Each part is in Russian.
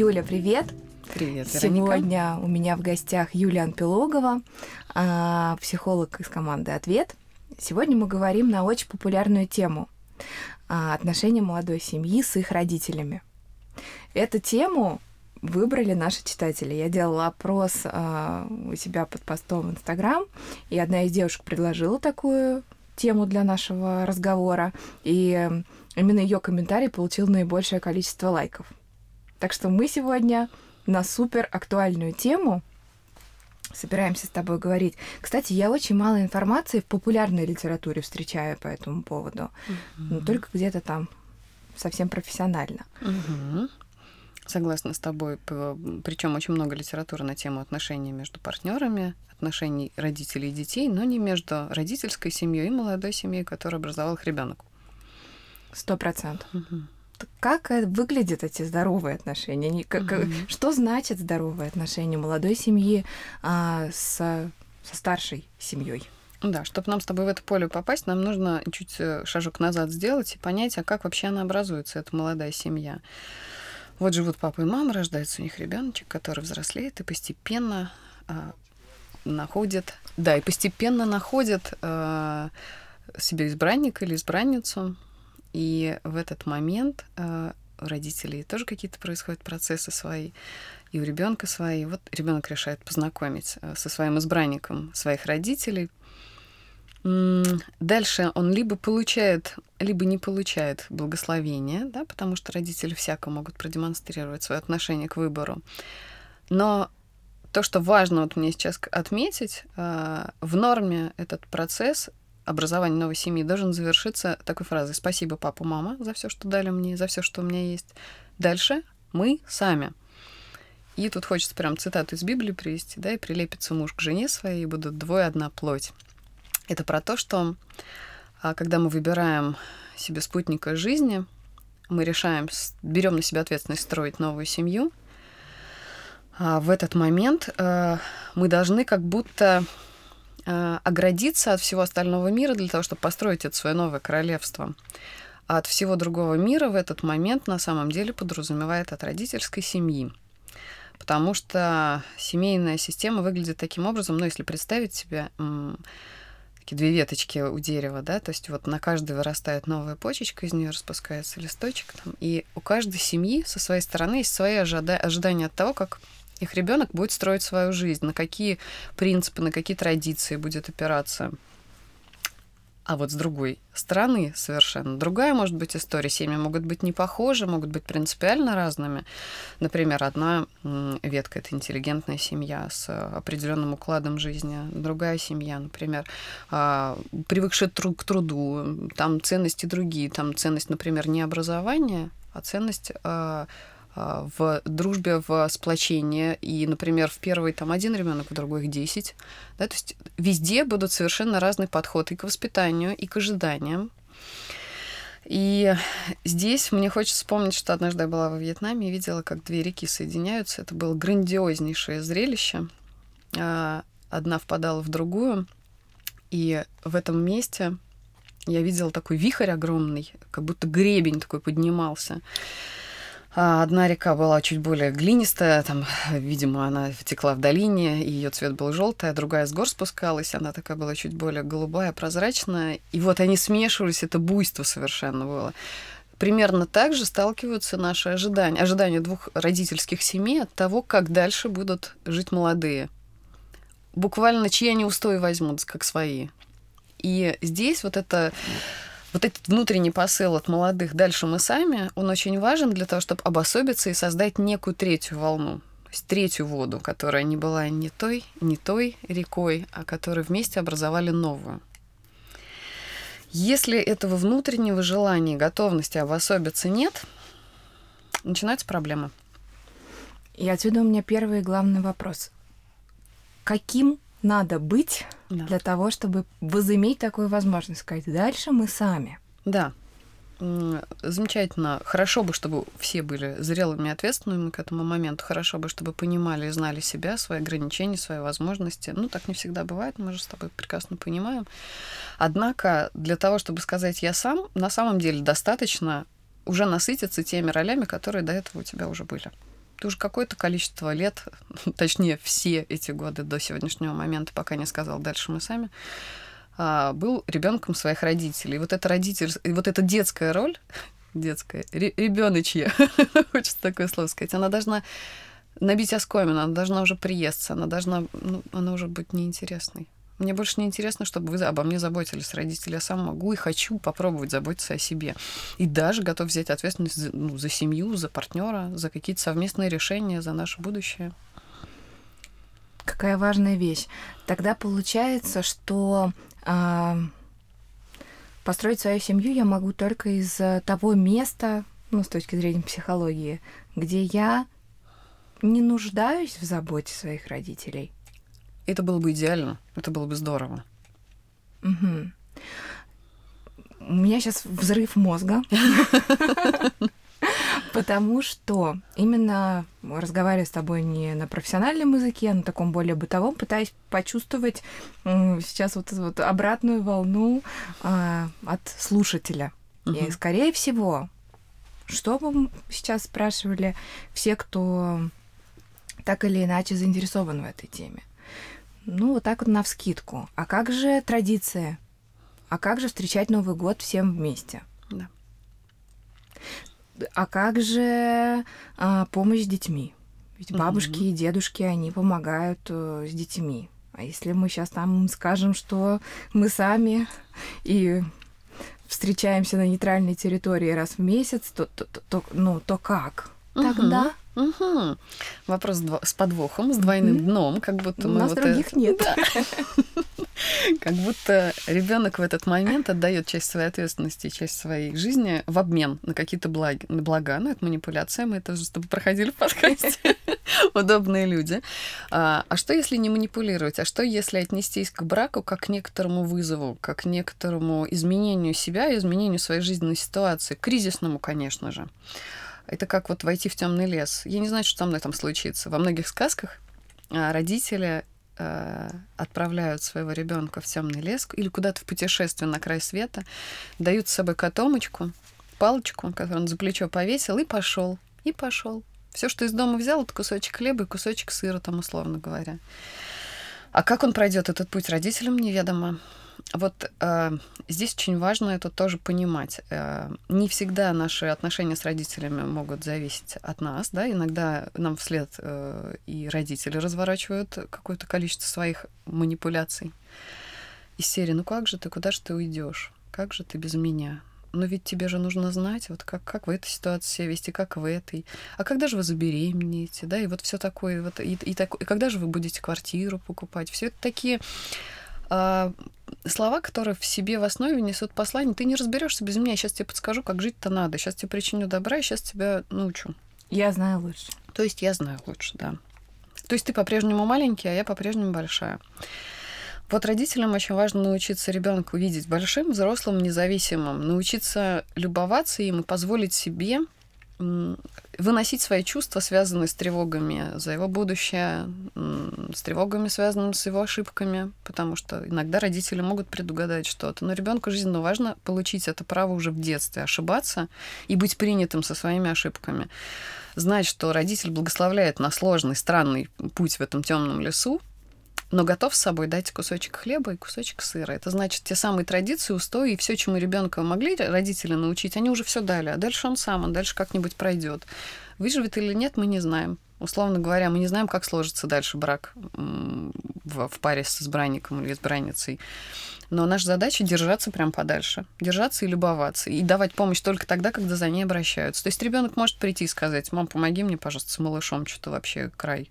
Юля, привет! Привет, Вероника. Сегодня у меня в гостях Юлия Анпилогова, а, психолог из команды «Ответ». Сегодня мы говорим на очень популярную тему а, отношения молодой семьи с их родителями. Эту тему выбрали наши читатели. Я делала опрос э, у себя под постом в Инстаграм, и одна из девушек предложила такую тему для нашего разговора, и именно ее комментарий получил наибольшее количество лайков. Так что мы сегодня на супер актуальную тему собираемся с тобой говорить. Кстати, я очень мало информации в популярной литературе встречаю по этому поводу, mm-hmm. но только где-то там совсем профессионально. Mm-hmm. Согласна с тобой. Причем очень много литературы на тему отношений между партнерами, отношений родителей и детей, но не между родительской семьей и молодой семьей, которая образовал их ребенок. Сто процентов. Как выглядят эти здоровые отношения? Они, как, угу. Что значит здоровые отношения молодой семьи а, с, со старшей семьей? Да, чтобы нам с тобой в это поле попасть, нам нужно чуть э, шажок назад сделать и понять, а как вообще она образуется, эта молодая семья. Вот живут папа и мама, рождается у них ребеночек, который взрослеет и постепенно а, находит, да, и постепенно находит а, себе избранника или избранницу. И в этот момент а, у родителей тоже какие-то происходят процессы свои, и у ребенка свои. Вот ребенок решает познакомить а, со своим избранником своих родителей, Дальше он либо получает, либо не получает благословение, да, потому что родители всяко могут продемонстрировать свое отношение к выбору. Но то, что важно вот мне сейчас отметить, а, в норме этот процесс образования новой семьи должен завершиться такой фразой «Спасибо, папа, мама, за все, что дали мне, за все, что у меня есть». Дальше мы сами. И тут хочется прям цитату из Библии привести, да, и прилепится муж к жене своей, и будут двое одна плоть. Это про то, что а, когда мы выбираем себе спутника жизни, мы решаем, берем на себя ответственность строить новую семью, а в этот момент а, мы должны как будто оградиться от всего остального мира для того, чтобы построить это свое новое королевство. А от всего другого мира в этот момент на самом деле подразумевает от родительской семьи. Потому что семейная система выглядит таким образом, ну, если представить себе такие две веточки у дерева, да, то есть вот на каждой вырастает новая почечка, из нее распускается листочек, там, и у каждой семьи со своей стороны есть свои ожида- ожидания от того, как их ребенок будет строить свою жизнь, на какие принципы, на какие традиции будет опираться. А вот с другой стороны совершенно другая может быть история. Семьи могут быть не похожи, могут быть принципиально разными. Например, одна ветка — это интеллигентная семья с определенным укладом жизни. Другая семья, например, а, привыкшая к труду. Там ценности другие. Там ценность, например, не образование, а ценность а, в дружбе, в сплочении. И, например, в первый там один ребенок, в другой их десять. Да, то есть везде будут совершенно разный подход и к воспитанию, и к ожиданиям. И здесь мне хочется вспомнить, что однажды я была во Вьетнаме и видела, как две реки соединяются. Это было грандиознейшее зрелище. А, одна впадала в другую. И в этом месте я видела такой вихрь огромный, как будто гребень такой поднимался. А одна река была чуть более глинистая, там, видимо, она текла в долине, и ее цвет был желтый, а другая с гор спускалась, она такая была чуть более голубая, прозрачная. И вот они смешивались, это буйство совершенно было. Примерно так же сталкиваются наши ожидания, ожидания двух родительских семей от того, как дальше будут жить молодые. Буквально чьи они устои возьмут, как свои. И здесь вот это вот этот внутренний посыл от молодых «дальше мы сами», он очень важен для того, чтобы обособиться и создать некую третью волну, то есть третью воду, которая не была не той, не той рекой, а которые вместе образовали новую. Если этого внутреннего желания, готовности обособиться нет, начинаются проблемы. И отсюда у меня первый главный вопрос. Каким надо быть да. для того, чтобы возыметь такую возможность сказать, дальше мы сами. Да, замечательно. Хорошо бы, чтобы все были зрелыми и ответственными к этому моменту. Хорошо бы, чтобы понимали и знали себя, свои ограничения, свои возможности. Ну, так не всегда бывает, мы же с тобой прекрасно понимаем. Однако для того, чтобы сказать «я сам», на самом деле достаточно уже насытиться теми ролями, которые до этого у тебя уже были. Ты уже какое-то количество лет, точнее, все эти годы до сегодняшнего момента, пока не сказал дальше мы сами, а, был ребенком своих родителей. И вот эта родитель, и вот эта детская роль, детская, ребеночья, хочется такое слово сказать, она должна набить оскомину, она должна уже приесться, она должна, ну, она уже быть неинтересной. Мне больше не интересно, чтобы вы обо мне заботились, родители. Я сам могу и хочу попробовать заботиться о себе. И даже готов взять ответственность за, ну, за семью, за партнера, за какие-то совместные решения, за наше будущее. Какая важная вещь. Тогда получается, что э, построить свою семью я могу только из того места, ну, с точки зрения психологии, где я не нуждаюсь в заботе своих родителей. Это было бы идеально, это было бы здорово. Угу. У меня сейчас взрыв мозга. Потому что именно разговаривая с тобой не на профессиональном языке, а на таком более бытовом, пытаясь почувствовать сейчас вот эту вот обратную волну а, от слушателя. Угу. И, скорее всего, что вы сейчас спрашивали все, кто так или иначе заинтересован в этой теме? Ну, вот так вот на вскидку. А как же традиция? А как же встречать Новый год всем вместе? Да. А как же а, помощь с детьми? Ведь бабушки mm-hmm. и дедушки, они помогают э, с детьми. А если мы сейчас там скажем, что мы сами и встречаемся на нейтральной территории раз в месяц, то, то, то, то ну, то как? Тогда Угу. Вопрос с подвохом, с двойным mm дном, как будто мы У нас вот других это... нет. Да. Как будто ребенок в этот момент отдает часть своей ответственности, часть своей жизни в обмен на какие-то блага. блага. Ну, это манипуляция, мы это уже с тобой проходили в подкасте. Удобные люди. А, а что, если не манипулировать? А что, если отнестись к браку как к некоторому вызову, как к некоторому изменению себя, изменению своей жизненной ситуации, кризисному, конечно же? Это как вот войти в темный лес. Я не знаю, что там на этом случится. Во многих сказках а, родители э, отправляют своего ребенка в темный лес или куда-то в путешествие на край света, дают с собой котомочку, палочку, которую он за плечо повесил, и пошел. И пошел. Все, что из дома взял, это кусочек хлеба и кусочек сыра, там, условно говоря. А как он пройдет этот путь родителям, неведомо. Вот э, здесь очень важно это тоже понимать. Э, не всегда наши отношения с родителями могут зависеть от нас, да, иногда нам вслед э, и родители разворачивают какое-то количество своих манипуляций. Из серии, ну как же ты, куда же ты уйдешь? Как же ты без меня? Но ведь тебе же нужно знать, вот как, как в этой ситуации себя вести, как в этой. А когда же вы забеременеете, да, и вот все такое, вот, и, и, так, и когда же вы будете квартиру покупать? Все это такие слова, которые в себе в основе несут послание. Ты не разберешься без меня. Я сейчас тебе подскажу, как жить-то надо. Сейчас тебе причиню добра, и сейчас тебя научу. Я знаю лучше. То есть я знаю лучше, да. То есть ты по-прежнему маленький, а я по-прежнему большая. Вот родителям очень важно научиться ребенка увидеть большим, взрослым, независимым, научиться любоваться им и позволить себе выносить свои чувства, связанные с тревогами за его будущее, с тревогами, связанными с его ошибками, потому что иногда родители могут предугадать что-то. Но ребенку жизненно важно получить это право уже в детстве, ошибаться и быть принятым со своими ошибками. Знать, что родитель благословляет на сложный, странный путь в этом темном лесу, но готов с собой дать кусочек хлеба и кусочек сыра. Это значит, те самые традиции, устои и все, чему ребенка могли родители научить, они уже все дали. А дальше он сам, он дальше как-нибудь пройдет. Выживет или нет, мы не знаем. Условно говоря, мы не знаем, как сложится дальше брак в, в паре с избранником или избранницей. Но наша задача держаться прям подальше. Держаться и любоваться. И давать помощь только тогда, когда за ней обращаются. То есть ребенок может прийти и сказать, мам, помоги мне, пожалуйста, с малышом, что-то вообще край.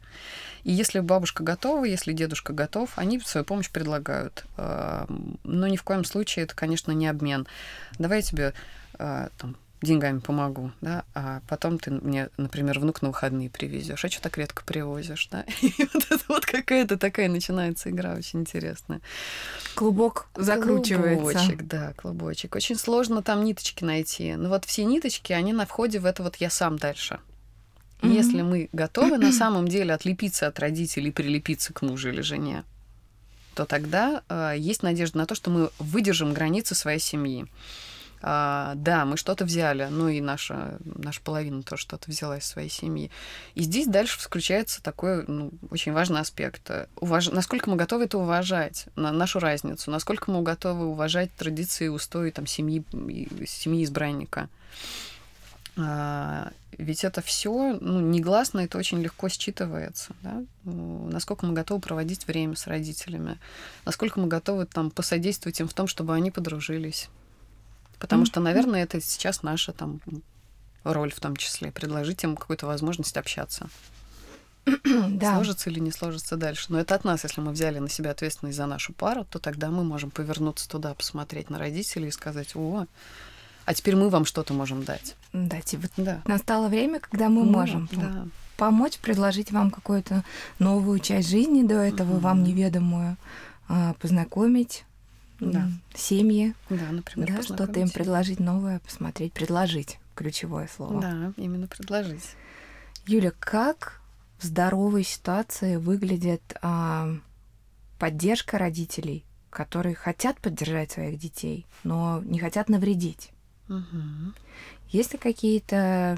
И если бабушка готова, если дедушка готов, они свою помощь предлагают. А, но ни в коем случае это, конечно, не обмен. Давай я тебе а, там, деньгами помогу, да, а потом ты мне, например, внук на выходные привезешь, а что так редко привозишь, да? И вот это вот какая-то такая начинается игра очень интересная. Клубок закручивается. Клубочек, да, клубочек. Очень сложно там ниточки найти. Но вот все ниточки, они на входе в это вот я сам дальше. Mm-hmm. Если мы готовы на самом деле отлепиться от родителей, прилепиться к мужу или жене, то тогда э, есть надежда на то, что мы выдержим границы своей семьи. А, да, мы что-то взяли, ну и наша, наша половина тоже что-то взяла из своей семьи. И здесь дальше включается такой ну, очень важный аспект. Уваж... Насколько мы готовы это уважать, на нашу разницу, насколько мы готовы уважать традиции устои там, семьи, семьи избранника. А, ведь это все ну, негласно, это очень легко считывается. Да? Насколько мы готовы проводить время с родителями, насколько мы готовы там, посодействовать им в том, чтобы они подружились. Потому mm-hmm. что, наверное, это сейчас наша там, роль в том числе, предложить им какую-то возможность общаться. да. Сложится или не сложится дальше. Но это от нас, если мы взяли на себя ответственность за нашу пару, то тогда мы можем повернуться туда, посмотреть на родителей и сказать, о, а теперь мы вам что-то можем дать. Да, типа да. настало время, когда мы ну, можем да. помочь, предложить вам какую-то новую часть жизни до этого, mm-hmm. вам неведомую, а, познакомить. Да. Семьи. Да, например, да, что-то им предложить новое, посмотреть, предложить ключевое слово. Да, именно предложить. Юля, как в здоровой ситуации выглядит а, поддержка родителей, которые хотят поддержать своих детей, но не хотят навредить? Угу. Есть ли какие-то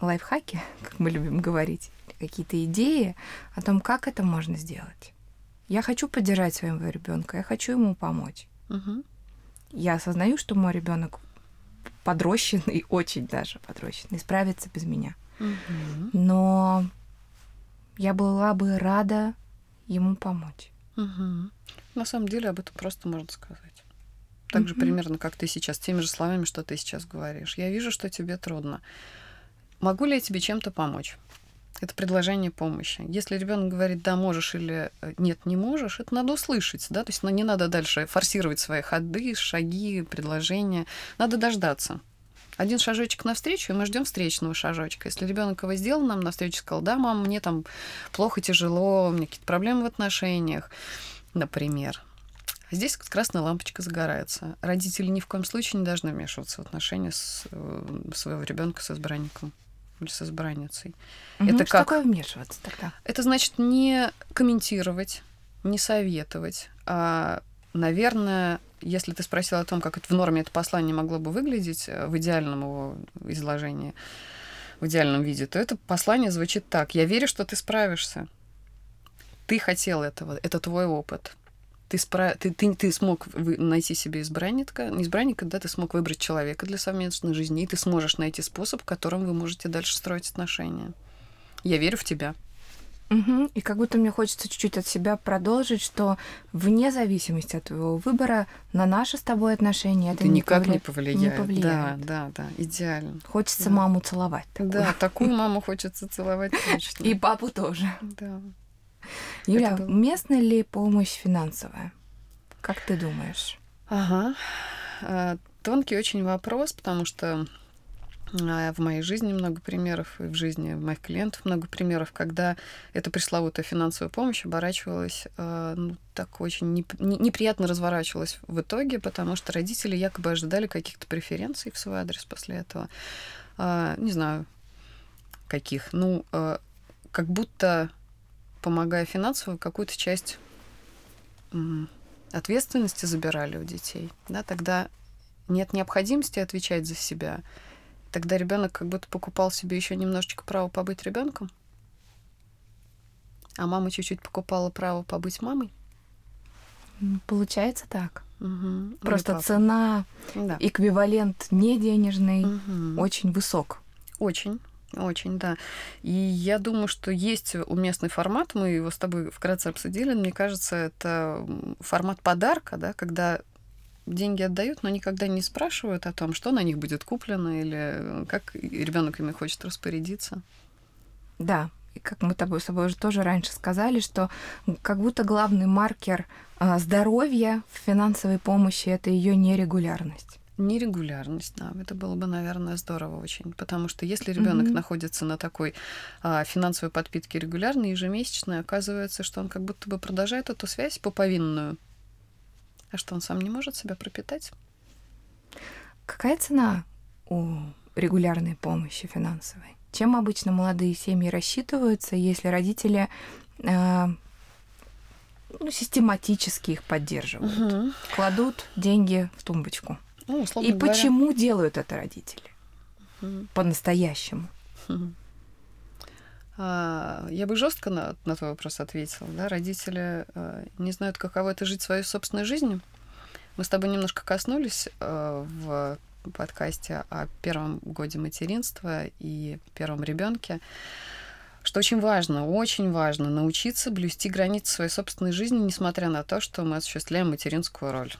лайфхаки, как мы любим говорить, какие-то идеи о том, как это можно сделать? Я хочу поддержать своего ребенка, я хочу ему помочь. Угу. Я осознаю, что мой ребенок подрощенный, очень даже подрощенный, справится без меня. Угу. Но я была бы рада ему помочь. Угу. На самом деле об этом просто можно сказать. Так mm-hmm. же примерно, как ты сейчас, теми же словами, что ты сейчас говоришь. Я вижу, что тебе трудно. Могу ли я тебе чем-то помочь? Это предложение помощи. Если ребенок говорит да, можешь или э, нет, не можешь, это надо услышать, да, то есть ну, не надо дальше форсировать свои ходы, шаги, предложения. Надо дождаться. Один шажочек навстречу, и мы ждем встречного шажочка. Если ребенок его сделал нам навстречу, сказал, да, мам, мне там плохо, тяжело, у меня какие-то проблемы в отношениях, например, здесь красная лампочка загорается. Родители ни в коем случае не должны вмешиваться в отношения с, э, своего ребенка с избранником или с избранницей. Угу, это что как... такое вмешиваться тогда? Это значит не комментировать, не советовать, а, наверное, если ты спросила о том, как это в норме это послание могло бы выглядеть э, в идеальном его изложении, в идеальном виде, то это послание звучит так. Я верю, что ты справишься. Ты хотел этого, это твой опыт ты, спра... ты, ты, ты смог найти себе избранника, избранника, да, ты смог выбрать человека для совместной жизни, и ты сможешь найти способ, которым вы можете дальше строить отношения. Я верю в тебя. Угу. И как будто мне хочется чуть-чуть от себя продолжить, что вне зависимости от твоего выбора на наши с тобой отношения это, это никак повли... не повлияет. Не повлияет. Да, да, да, идеально. Хочется да. маму целовать. Такую. Да, такую маму хочется целовать точно. И папу тоже. Да. Юля, было... уместна ли помощь финансовая? Как ты думаешь? Ага. А, тонкий очень вопрос, потому что а, в моей жизни много примеров, и в жизни моих клиентов много примеров, когда эта пресловутая финансовая помощь оборачивалась, а, ну, так очень неприятно разворачивалась в итоге, потому что родители якобы ожидали каких-то преференций в свой адрес после этого. Не знаю, каких. Ну, как будто помогая финансово, какую-то часть ответственности забирали у детей. Да, тогда нет необходимости отвечать за себя. Тогда ребенок как будто покупал себе еще немножечко право побыть ребенком, а мама чуть-чуть покупала право побыть мамой. Получается так. Угу. Просто цена, да. эквивалент не денежный, угу. очень высок. Очень. Очень, да. И я думаю, что есть уместный формат, мы его с тобой вкратце обсудили, мне кажется, это формат подарка, да, когда деньги отдают, но никогда не спрашивают о том, что на них будет куплено или как ребенок ими хочет распорядиться. Да, и как мы тобой, с тобой уже тоже раньше сказали, что как будто главный маркер а, здоровья в финансовой помощи это ее нерегулярность. Нерегулярность, да, это было бы, наверное, здорово очень, потому что если ребенок mm-hmm. находится на такой а, финансовой подпитке регулярной, ежемесячной, оказывается, что он как будто бы продолжает эту связь поповинную, а что он сам не может себя пропитать. Какая цена у регулярной помощи финансовой? Чем обычно молодые семьи рассчитываются, если родители э, ну, систематически их поддерживают. Мгм. Кладут деньги в тумбочку. Ну, условно И говоря. почему делают это родители? Мгм. По-настоящему. А, Я бы жестко на, на твой вопрос ответила. Да? Родители э, не знают, каково это жить своей собственной жизнью. Мы с тобой немножко коснулись э, в подкасте о первом годе материнства и первом ребенке, что очень важно, очень важно научиться блюсти границы своей собственной жизни, несмотря на то, что мы осуществляем материнскую роль.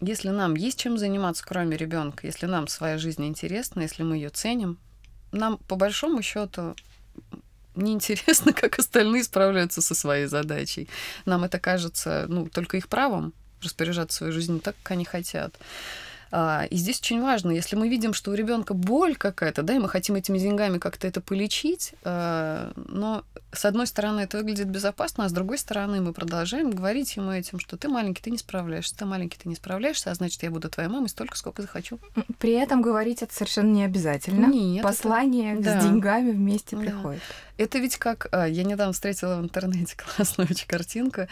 Если нам есть чем заниматься, кроме ребенка, если нам своя жизнь интересна, если мы ее ценим, нам по большому счету неинтересно, как остальные справляются со своей задачей. Нам это кажется, ну, только их правом распоряжаться своей жизнью так, как они хотят. А, И здесь очень важно, если мы видим, что у ребенка боль какая-то, да, и мы хотим этими деньгами как-то это полечить, а, но с одной стороны это выглядит безопасно, а с другой стороны мы продолжаем говорить ему этим, что ты маленький, ты не справляешься, ты маленький, ты не справляешься, а значит, я буду твоей мамой столько, сколько захочу. При этом говорить это совершенно не обязательно. Нет, это- Послание да. с деньгами вместе Да. приходит. Это ведь как... а, Я недавно встретила в интернете классную очень картинку.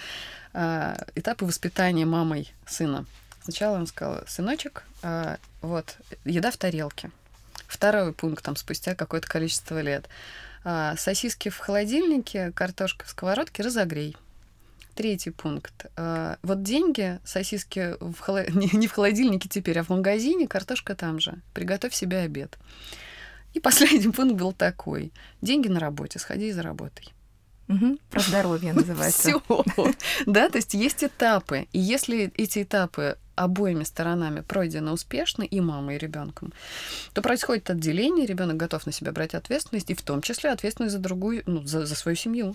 Этапы воспитания мамой сына. Сначала он сказал, сыночек, а, вот, еда в тарелке. Второй пункт, там, спустя какое-то количество лет. а, Сосиски в холодильнике, картошка в сковородке, разогрей. Третий пункт. а, Вот деньги, сосиски в холо- не в холодильнике теперь, а в магазине, картошка там же. Приготовь себе обед. И последний пункт был такой. Деньги на работе, сходи и заработай. Мгм. Про здоровье называется. Все. Да, то есть есть этапы. И если эти этапы обоими сторонами пройдены успешно, и мамой, и ребенком, то происходит отделение, ребенок готов на себя брать ответственность, и в том числе ответственность за другую, ну, за, за свою семью.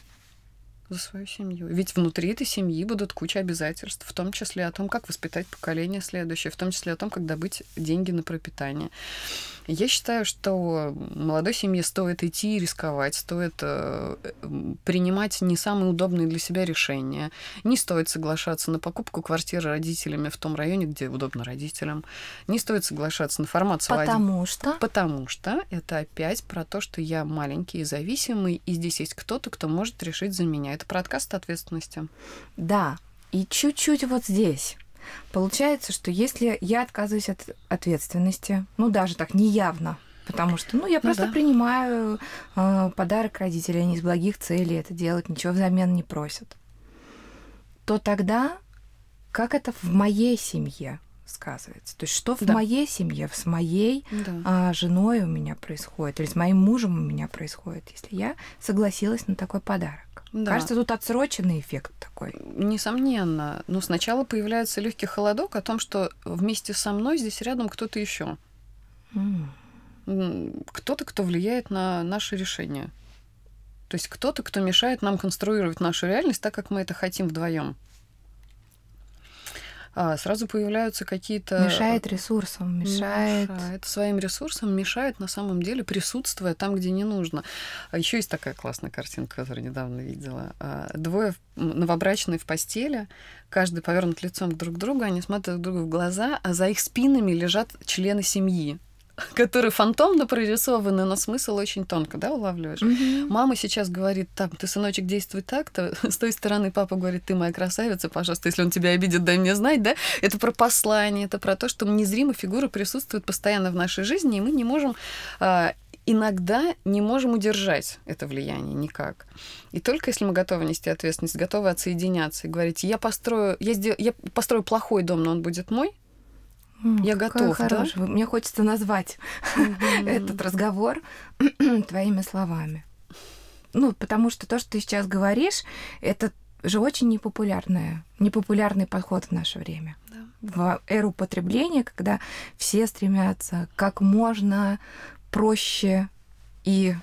За свою семью. Ведь внутри этой семьи будут куча обязательств, в том числе о том, как воспитать поколение следующее, в том числе о том, как добыть деньги на пропитание. Я считаю, что молодой семье стоит идти и рисковать, стоит э, принимать не самые удобные для себя решения. Не стоит соглашаться на покупку квартиры родителями в том районе, где удобно родителям. Не стоит соглашаться на формат свадьбы. Потому что Потому что это опять про то, что я маленький и зависимый, и здесь есть кто-то, кто может решить за меня. Это про отказ от ответственности. Да, и чуть-чуть вот здесь. Получается, что если я отказываюсь от ответственности, ну даже так неявно, потому что, ну, я просто да. принимаю э, подарок родителей, они из благих целей это делают, ничего взамен не просят, то тогда как это в моей семье сказывается? То есть что в Да. моей семье, с моей Да. а, женой у меня происходит, или с моим мужем у меня происходит, если я согласилась на такой подарок? Да. Кажется, тут отсроченный эффект такой. Несомненно. Но сначала появляется легкий холодок о том, что вместе со мной здесь рядом кто-то еще. Кто-то, кто влияет на наши решения. То есть кто-то, кто мешает нам конструировать нашу реальность так, как мы это хотим вдвоем. А, сразу появляются какие-то... Мешает ресурсам, мешает. Мешает своим ресурсам, мешает на самом деле, присутствуя там, где не нужно. А еще есть такая классная картинка, которую недавно видела. А, Двое новобрачные в постели, каждый повернут лицом друг к другу, они смотрят друг другу в глаза, а за их спинами лежат члены семьи, которые фантомно прорисованы, но смысл очень тонко, да, улавливаешь? Мгм. Мама сейчас говорит, так, ты, сыночек, действуй так-то. С той стороны папа говорит, ты моя красавица, пожалуйста, если он тебя обидит, дай мне знать, да? Это про послание, это про то, что незримая фигура присутствует постоянно в нашей жизни, и мы не можем а, иногда не можем удержать это влияние никак. И только если мы готовы нести ответственность, готовы отсоединяться и говорить, я построю, я, сдел- я построю плохой дом, но он будет мой, Я готов, да? хорошая. Мне хочется назвать этот разговор твоими словами. Ну, потому что то, что ты сейчас говоришь, это же очень непопулярное, непопулярный подход в наше время. Да. В эру потребления, когда все стремятся как можно проще и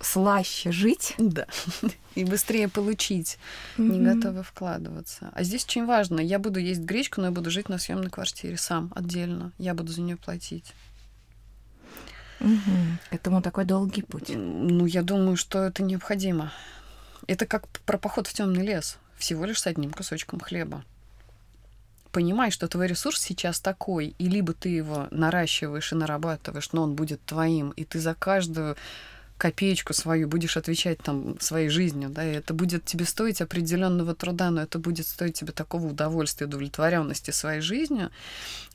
слаще жить. Да. И быстрее получить. не Мгм. готовы вкладываться. А здесь очень важно. Я буду есть гречку, но я буду жить на съемной квартире сам, отдельно. Я буду за нее платить. Мгм. К этому такой долгий путь. Ну, я думаю, что это необходимо. Это как про поход в темный лес. Всего лишь с одним кусочком хлеба. Понимай, что твой ресурс сейчас такой, и либо ты его наращиваешь и нарабатываешь, но он будет твоим, и ты за каждую копеечку свою будешь отвечать там своей жизнью, да, и это будет тебе стоить определенного труда, но это будет стоить тебе такого удовольствия, удовлетворенности своей жизнью,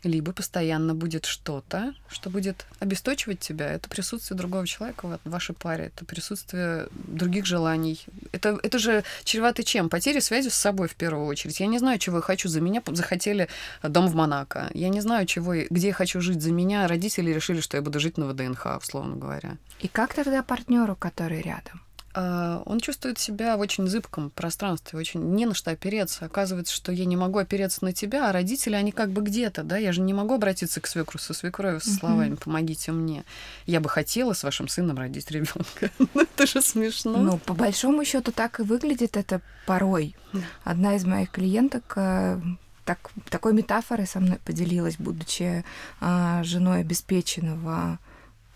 либо постоянно будет что-то, что будет обесточивать тебя. Это присутствие другого человека в вашей паре, это присутствие других желаний. Это, это же чревато чем? Потери связи с собой в первую очередь. Я не знаю, чего я хочу. За меня захотели дом в Монако. Я не знаю, чего, где я хочу жить. За меня родители решили, что я буду жить на ВДНХ, условно говоря. И как тогда партнеру, который рядом? А, он чувствует себя в очень зыбком пространстве, очень не на что опереться. Оказывается, что я не могу опереться на тебя, а родители, они как бы где-то, да, я же не могу обратиться к свекру со свекровью со словами «помогите мне». Я бы хотела с вашим сыном родить ребенка. Ну, это же смешно. Ну, по большому счету так и выглядит это порой. Одна из моих клиенток э, так, такой метафорой со мной поделилась, будучи а, женой обеспеченного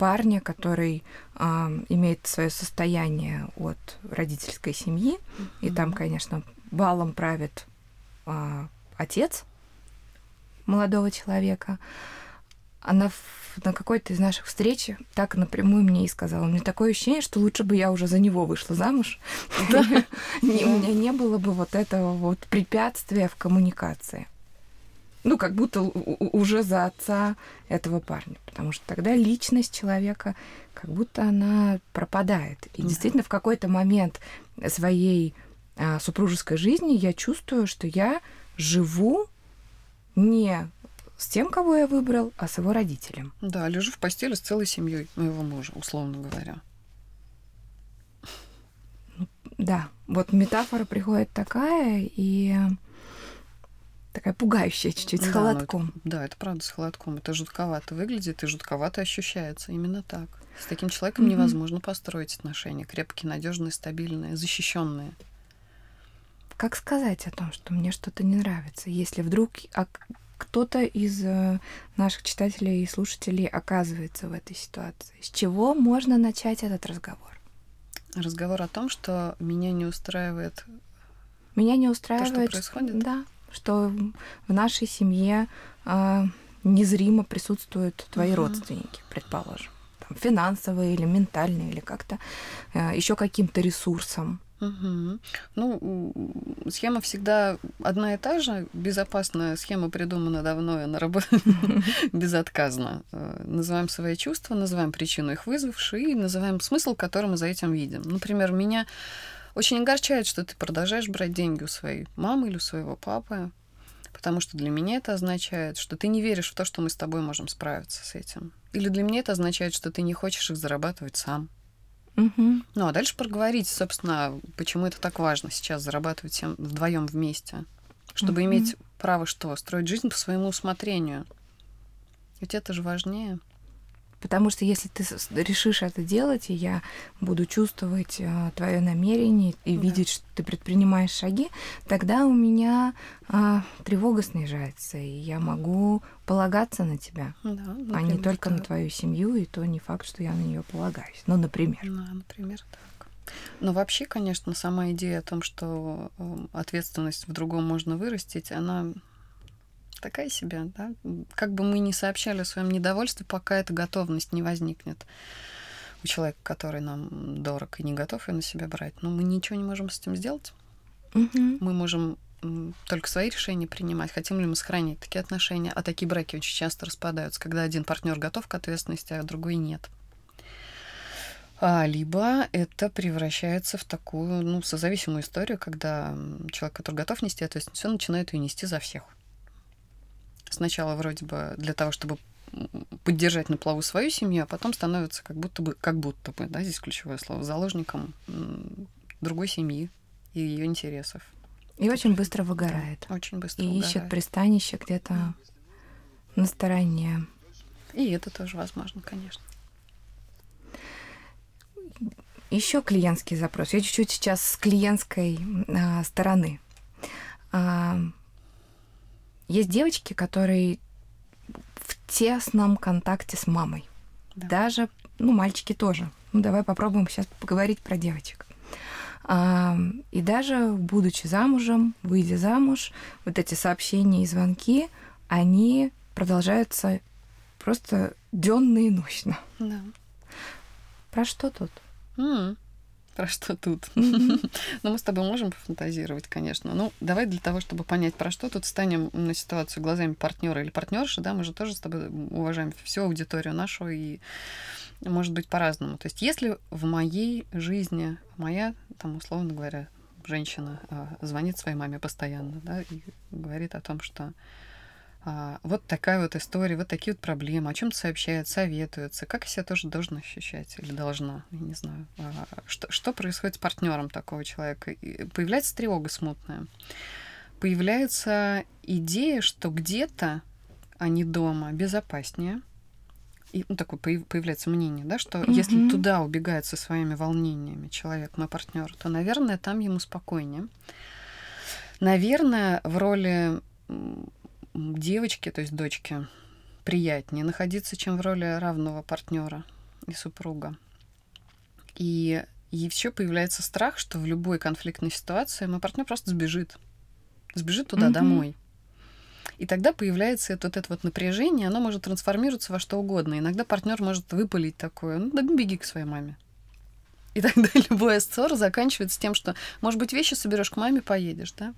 парня, который а, имеет свое состояние от родительской семьи, mm-hmm. и там, конечно, балом правит а, отец молодого человека. Она в, на какой-то из наших встреч так напрямую мне и сказала, у меня такое ощущение, что лучше бы я уже за него вышла замуж. У меня не было бы вот этого вот препятствия в коммуникации ну, как будто уже за отца этого парня, потому что тогда личность человека как будто она пропадает. И да. действительно в какой-то момент своей а, супружеской жизни я чувствую, что я живу не с тем, кого я выбрал, а с его родителем. Да, лежу в постели с целой семьей моего мужа, условно говоря. Да, вот метафора приходит такая, и такая пугающая чуть-чуть, с да, холодком. Это, да, это правда с холодком. Это жутковато выглядит и жутковато ощущается. Именно так. С таким человеком mm-hmm. невозможно построить отношения крепкие, надежные, стабильные, защищенные. Как сказать о том, что мне что-то не нравится, если вдруг а кто-то из э, наших читателей и слушателей оказывается в этой ситуации? С чего можно начать этот разговор? Разговор о том, что меня не устраивает. Меня не устраивает. То, что происходит? Да, что в нашей семье э, незримо присутствуют твои uh-huh. родственники, предположим, там, финансовые или ментальные, или как-то э, еще каким-то ресурсом. Угу. Ну, схема всегда одна и та же. Безопасная схема придумана давно, и она работает безотказно. Э, называем свои чувства, называем причину их вызвавшей и называем смысл, который мы за этим видим. Например, меня очень огорчает, что ты продолжаешь брать деньги у своей мамы или у своего папы, потому что для меня это означает, что ты не веришь в то, что мы с тобой можем справиться с этим. Или для меня это означает, что ты не хочешь их зарабатывать сам. Угу. Ну, а дальше проговорить, собственно, почему это так важно сейчас зарабатывать всем вдвоем вместе, чтобы угу. иметь право что? Строить жизнь по своему усмотрению. Ведь это же важнее. Потому что если ты решишь это делать, и я буду чувствовать э, твое намерение и да. видеть, что ты предпринимаешь шаги, тогда у меня э, тревога снижается, и я могу полагаться на тебя, да, например, а не только да. на твою семью, и то не факт, что я на нее полагаюсь. Ну, например. Да, например, так. Но вообще, конечно, сама идея о том, что э, ответственность в другом можно вырастить, она такая себе, да. Как бы мы ни сообщали о своем недовольстве, пока эта готовность не возникнет у человека, который нам дорог и не готов ее на себя брать, но мы ничего не можем с этим сделать. Угу. Мы можем только свои решения принимать, хотим ли мы сохранить такие отношения, а такие браки очень часто распадаются, когда один партнер готов к ответственности, а другой нет. А, либо это превращается в такую, ну, созависимую историю, когда человек, который готов нести ответственность, он начинает ее нести за всех сначала вроде бы для того, чтобы поддержать на плаву свою семью, а потом становится как будто бы, как будто бы, да, здесь ключевое слово, заложником другой семьи и ее интересов. И очень быстро выгорает. Да, очень быстро И выгорает. ищет пристанище где-то на стороне. И это тоже возможно, конечно. Еще клиентский запрос. Я чуть-чуть сейчас с клиентской а, стороны. А, есть девочки, которые в тесном контакте с мамой. Да. Даже, ну, мальчики тоже. Ну, давай попробуем сейчас поговорить про девочек. А, и даже будучи замужем, выйдя замуж, вот эти сообщения и звонки, они продолжаются просто денно и ночно. Да. Про что тут? М, Про что тут? Но мы с тобой можем пофантазировать, конечно. Ну, давай для того, чтобы понять, про что тут станем на ситуацию глазами партнера или партнерши, да, мы же тоже с тобой уважаем всю аудиторию нашу и может быть по-разному. То есть, если в моей жизни моя, там, условно говоря, женщина а, звонит своей маме постоянно, да, и говорит о том, что вот такая вот история, вот такие вот проблемы, о чем-то сообщает, советуется, как я себя тоже должен ощущать или должна, я не знаю. А, что, что происходит с партнером такого человека? Появляется тревога смутная. Появляется идея, что где-то они дома безопаснее, и ну, такое появляется мнение, да, что mm-hmm. если туда убегает со своими волнениями человек, мой партнер, то, наверное, там ему спокойнее. Наверное, в роли девочки, то есть дочки, приятнее находиться, чем в роли равного партнера и супруга. И еще появляется страх, что в любой конфликтной ситуации мой партнер просто сбежит. Сбежит туда mm-hmm. домой. И тогда появляется это, вот это вот напряжение, оно может трансформироваться во что угодно. Иногда партнер может выпалить такое, ну да беги к своей маме. И тогда любая ссора заканчивается тем, что, может быть, вещи соберешь к маме, поедешь, да?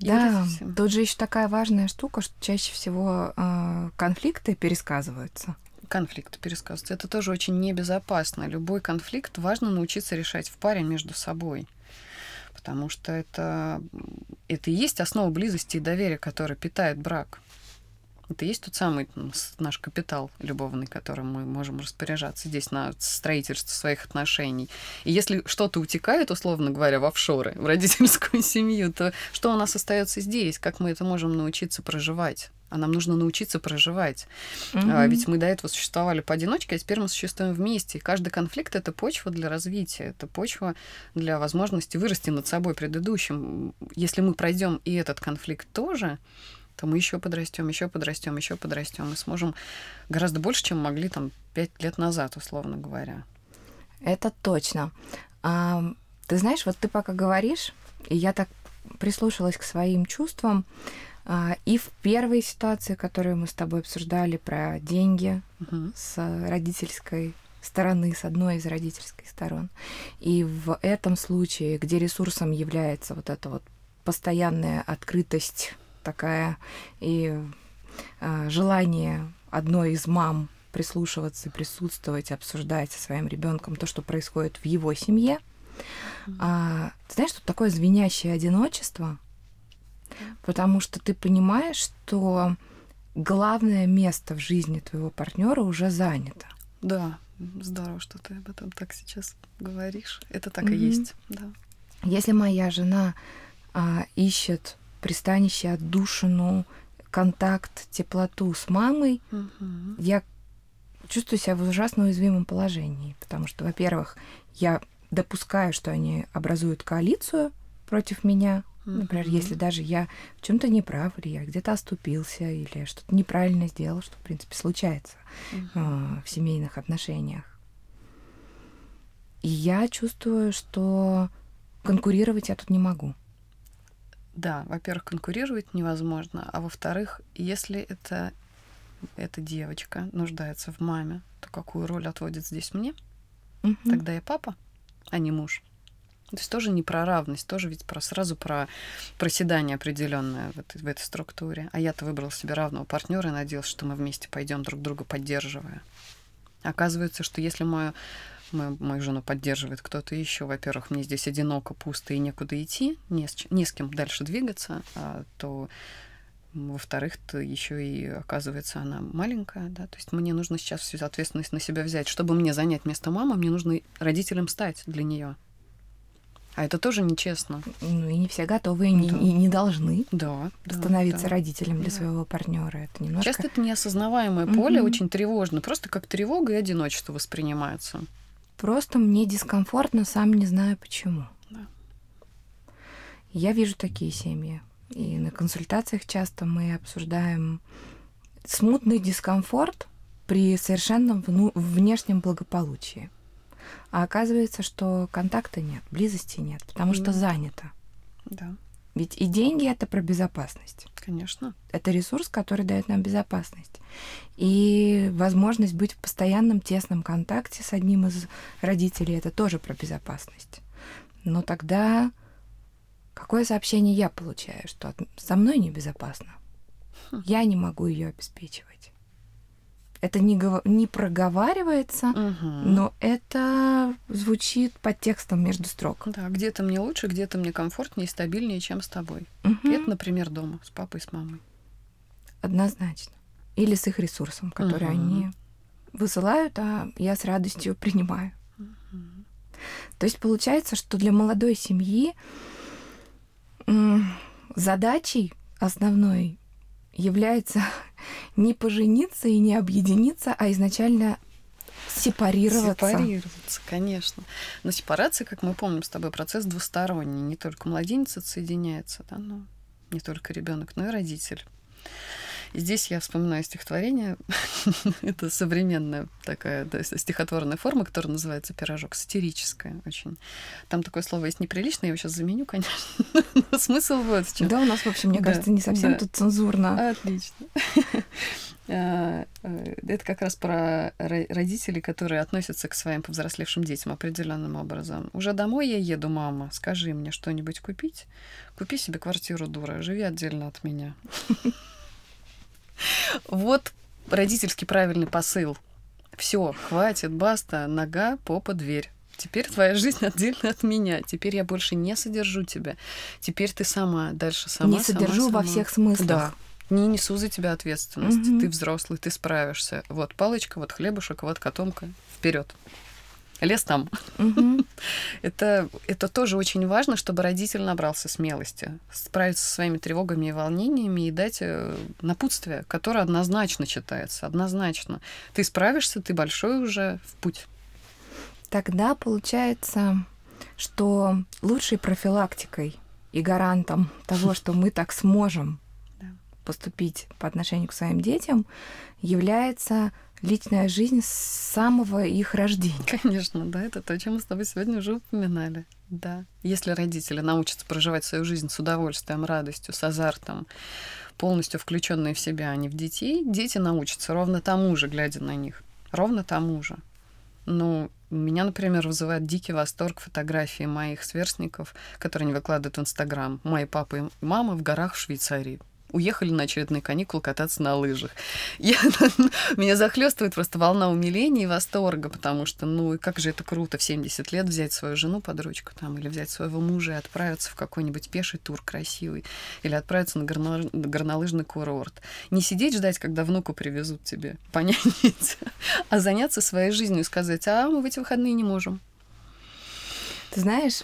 Да, тут же еще такая важная штука, что чаще всего э, конфликты пересказываются. Конфликты пересказываются. Это тоже очень небезопасно. Любой конфликт важно научиться решать в паре между собой. Потому что это, это и есть основа близости и доверия, которая питает брак. Это есть тот самый наш капитал любовный, которым мы можем распоряжаться здесь на строительство своих отношений. И если что-то утекает, условно говоря, в офшоры, в родительскую семью, то что у нас остается здесь? Как мы это можем научиться проживать? А нам нужно научиться проживать. Mm-hmm. А, ведь мы до этого существовали поодиночке, а теперь мы существуем вместе. И каждый конфликт это почва для развития, это почва для возможности вырасти над собой предыдущим. Если мы пройдем и этот конфликт тоже, то мы еще подрастем, еще подрастем, еще подрастем, и сможем гораздо больше, чем могли там пять лет назад, условно говоря. Это точно. А, ты знаешь, вот ты пока говоришь, и я так прислушалась к своим чувствам, а, и в первой ситуации, которую мы с тобой обсуждали про деньги угу. с родительской стороны, с одной из родительских сторон. И в этом случае, где ресурсом является вот эта вот постоянная открытость такая и э, желание одной из мам прислушиваться, присутствовать, обсуждать со своим ребенком то, что происходит в его семье. Mm-hmm. А, ты знаешь, что такое звенящее одиночество? Потому что ты понимаешь, что главное место в жизни твоего партнера уже занято. Да, здорово, что ты об этом так сейчас говоришь. Это так mm-hmm. и есть, да. Если моя жена а, ищет пристанище, отдушину, контакт, теплоту с мамой, угу. я чувствую себя в ужасно уязвимом положении, потому что, во-первых, я допускаю, что они образуют коалицию против меня, Например, mm-hmm. если даже я в чем-то не прав, или я где-то оступился, или что-то неправильно сделал, что, в принципе, случается mm-hmm. э, в семейных отношениях. И я чувствую, что конкурировать я тут не могу. Да, во-первых, конкурировать невозможно, а во-вторых, если это эта девочка нуждается в маме, то какую роль отводит здесь мне? Угу. Тогда я папа, а не муж. То есть тоже не про равность, тоже ведь про сразу про проседание определенное в этой, в этой структуре. А я-то выбрал себе равного партнера и надеялся, что мы вместе пойдем друг друга поддерживая. Оказывается, что если мое мою, мою жену поддерживает кто-то еще. Во-первых, мне здесь одиноко, пусто и некуда идти, не с, не с кем дальше двигаться, а, то во-вторых, то еще и оказывается она маленькая, да, то есть мне нужно сейчас всю ответственность на себя взять. Чтобы мне занять место мамы, мне нужно родителем стать для нее. А это тоже нечестно. Ну и не все готовы и не, и не должны да, становиться да, родителем для да. своего партнера. Это немножко... Часто это неосознаваемое поле, mm-hmm. очень тревожно. Просто как тревога и одиночество воспринимается. Просто мне дискомфортно, сам не знаю почему. Да. Я вижу такие семьи. И на консультациях часто мы обсуждаем смутный дискомфорт при совершенном вну- внешнем благополучии. А оказывается, что контакта нет, близости нет, потому mm. что занято. Да. Ведь и деньги это про безопасность. Конечно. Это ресурс, который дает нам безопасность. И возможность быть в постоянном тесном контакте с одним из родителей это тоже про безопасность. Но тогда какое сообщение я получаю, что со мной небезопасно? Хм. Я не могу ее обеспечивать. Это не, не проговаривается, угу. но это звучит под текстом между строк. Да, где-то мне лучше, где-то мне комфортнее и стабильнее, чем с тобой. Угу. Это, например, дома с папой, с мамой. Однозначно. Или с их ресурсом, который угу. они высылают, а я с радостью принимаю. Угу. То есть получается, что для молодой семьи задачей основной является не пожениться и не объединиться, а изначально сепарироваться. Сепарироваться, конечно. Но сепарация, как мы помним с тобой, процесс двусторонний. Не только младенец отсоединяется, да, но не только ребенок, но и родитель. Здесь я вспоминаю стихотворение. Это современная такая да, стихотворная форма, которая называется «Пирожок». Сатирическая очень. Там такое слово есть неприличное, я его сейчас заменю, конечно. Но смысл вот в чем. Да, у нас, в общем, мне да, кажется, не совсем да. тут цензурно. Отлично. А, э, это как раз про родителей, которые относятся к своим повзрослевшим детям определенным образом. Уже домой я еду, мама, скажи мне что-нибудь купить. Купи себе квартиру, дура, живи отдельно от меня. Вот родительский правильный посыл. Все, хватит, баста, нога, попа, дверь. Теперь твоя жизнь отдельно от меня. Теперь я больше не содержу тебя. Теперь ты сама, дальше сама. Не содержу сама, во всех смыслах. Да. Не несу за тебя ответственность. Угу. Ты взрослый, ты справишься. Вот палочка, вот хлебушек, вот котомка. Вперед. Лес там. Угу. это, это тоже очень важно, чтобы родитель набрался смелости, справиться со своими тревогами и волнениями и дать э, напутствие, которое однозначно читается, однозначно. Ты справишься, ты большой уже в путь. Тогда получается, что лучшей профилактикой и гарантом того, что мы так сможем поступить по отношению к своим детям, является личная жизнь с самого их рождения. Конечно, да, это то, о чем мы с тобой сегодня уже упоминали. Да. Если родители научатся проживать свою жизнь с удовольствием, радостью, с азартом, полностью включенные в себя, а не в детей, дети научатся ровно тому же, глядя на них. Ровно тому же. Ну, меня, например, вызывает дикий восторг фотографии моих сверстников, которые они выкладывают в Инстаграм. Мои папа и мама в горах в Швейцарии уехали на очередные каникулы кататься на лыжах. Я, меня захлестывает просто волна умиления и восторга, потому что, ну, и как же это круто в 70 лет взять свою жену под ручку там, или взять своего мужа и отправиться в какой-нибудь пеший тур красивый, или отправиться на горно, горнолыжный курорт. Не сидеть ждать, когда внуку привезут тебе, понять, а заняться своей жизнью и сказать, а мы в эти выходные не можем. Ты знаешь,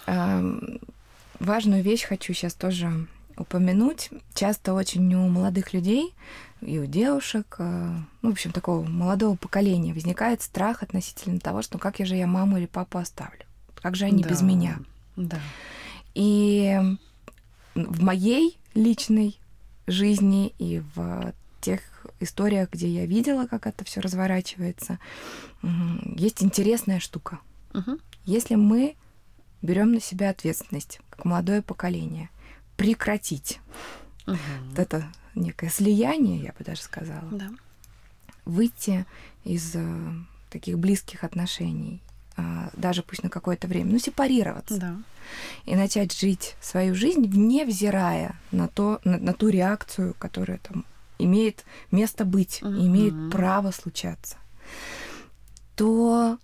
важную вещь хочу сейчас тоже упомянуть. Часто очень у молодых людей и у девушек, э, ну, в общем, такого молодого поколения возникает страх относительно того, что как я же я маму или папу оставлю? Как же они да, без меня? Да. И в моей личной жизни и в тех историях, где я видела, как это все разворачивается, есть интересная штука. Угу. Если мы берем на себя ответственность, как молодое поколение, прекратить. Угу. Вот это некое слияние, я бы даже сказала. Да. Выйти из э, таких близких отношений, э, даже пусть на какое-то время, ну, сепарироваться. Да. И начать жить свою жизнь, невзирая на, то, на, на ту реакцию, которая там имеет место быть, угу. имеет право случаться, то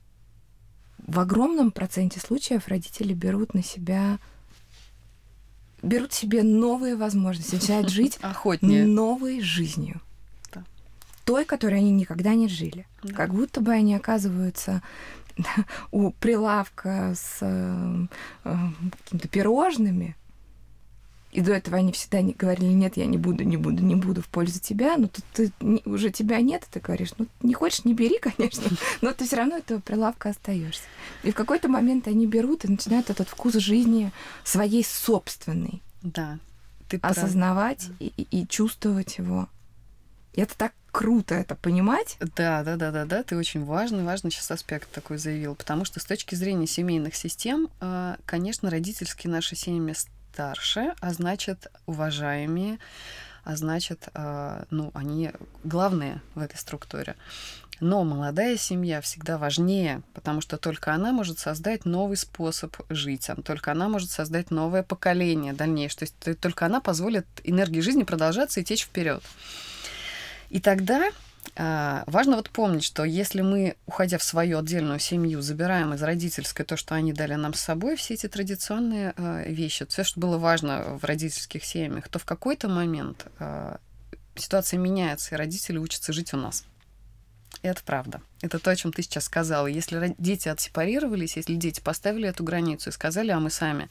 в огромном проценте случаев родители берут на себя берут себе новые возможности, начинают жить Охотнее. новой жизнью. Да. Той, которой они никогда не жили. Да. Как будто бы они оказываются у прилавка с э, э, какими-то пирожными, и до этого они всегда не говорили, нет, я не буду, не буду, не буду в пользу тебя. Но тут ты, не, уже тебя нет, и ты говоришь, ну, не хочешь, не бери, конечно, но ты все равно этого прилавка остаешься. И в какой-то момент они берут и начинают этот вкус жизни своей собственной. Да. Ты осознавать и, и, и чувствовать его. И это так круто это понимать. Да, да, да, да, да. Ты очень важный, важный сейчас аспект такой заявил. Потому что с точки зрения семейных систем, а, конечно, родительские наши семьи старше, а значит, уважаемые, а значит, а, ну, они главные в этой структуре. Но молодая семья всегда важнее, потому что только она может создать новый способ жить, только она может создать новое поколение дальнейшее. То есть только она позволит энергии жизни продолжаться и течь вперед. И тогда важно вот помнить, что если мы, уходя в свою отдельную семью, забираем из родительской то, что они дали нам с собой, все эти традиционные а, вещи, все, что было важно в родительских семьях, то в какой-то момент а, ситуация меняется, и родители учатся жить у нас. И это правда. Это то, о чем ты сейчас сказала. Если дети отсепарировались, если дети поставили эту границу и сказали, а мы сами,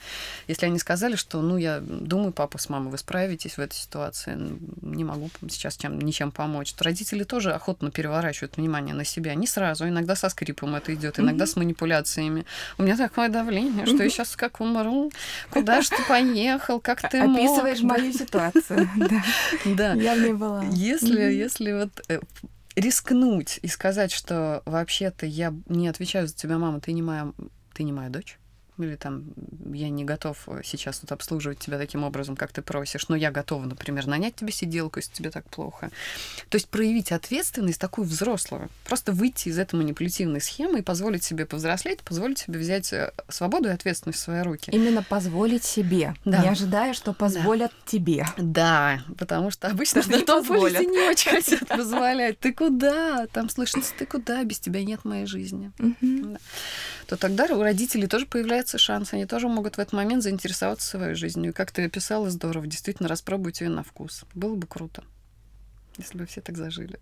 если они сказали, что, ну, я думаю, папа с мамой, вы справитесь в этой ситуации, не могу сейчас чем, ничем помочь, то родители тоже охотно переворачивают внимание на себя. Не сразу, иногда со скрипом это идет, иногда с манипуляциями. У меня такое давление, что я сейчас как умру, куда же ты поехал, как ты мог? Описываешь мою ситуацию, да. Я в ней была. Если, если вот э, рискнуть и сказать, что вообще-то я не отвечаю за тебя, мама, ты не моя, ты не моя дочь или там я не готов э, сейчас тут обслуживать тебя таким образом, как ты просишь, но я готова, например, нанять тебе сиделку, если тебе так плохо. То есть проявить ответственность такую взрослую, просто выйти из этой манипулятивной схемы и позволить себе повзрослеть, позволить себе взять э, свободу и ответственность в свои руки. Именно позволить себе, да. не ожидая, что позволят да. тебе. Да, потому что обычно на том полюсе не очень хотят позволять. Ты куда? Там слышится, ты куда? Без тебя нет моей жизни. То тогда у родителей тоже появляется появляется шанс, они тоже могут в этот момент заинтересоваться своей жизнью. И как ты описала, здорово, действительно распробуйте ее на вкус. Было бы круто, если бы все так зажили.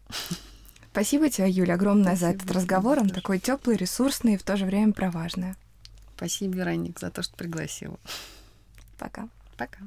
Спасибо тебе, Юля, огромное Спасибо. за этот разговор. Он такой теплый, ресурсный и в то же время про важное. Спасибо, Вероник, за то, что пригласила. Пока. Пока.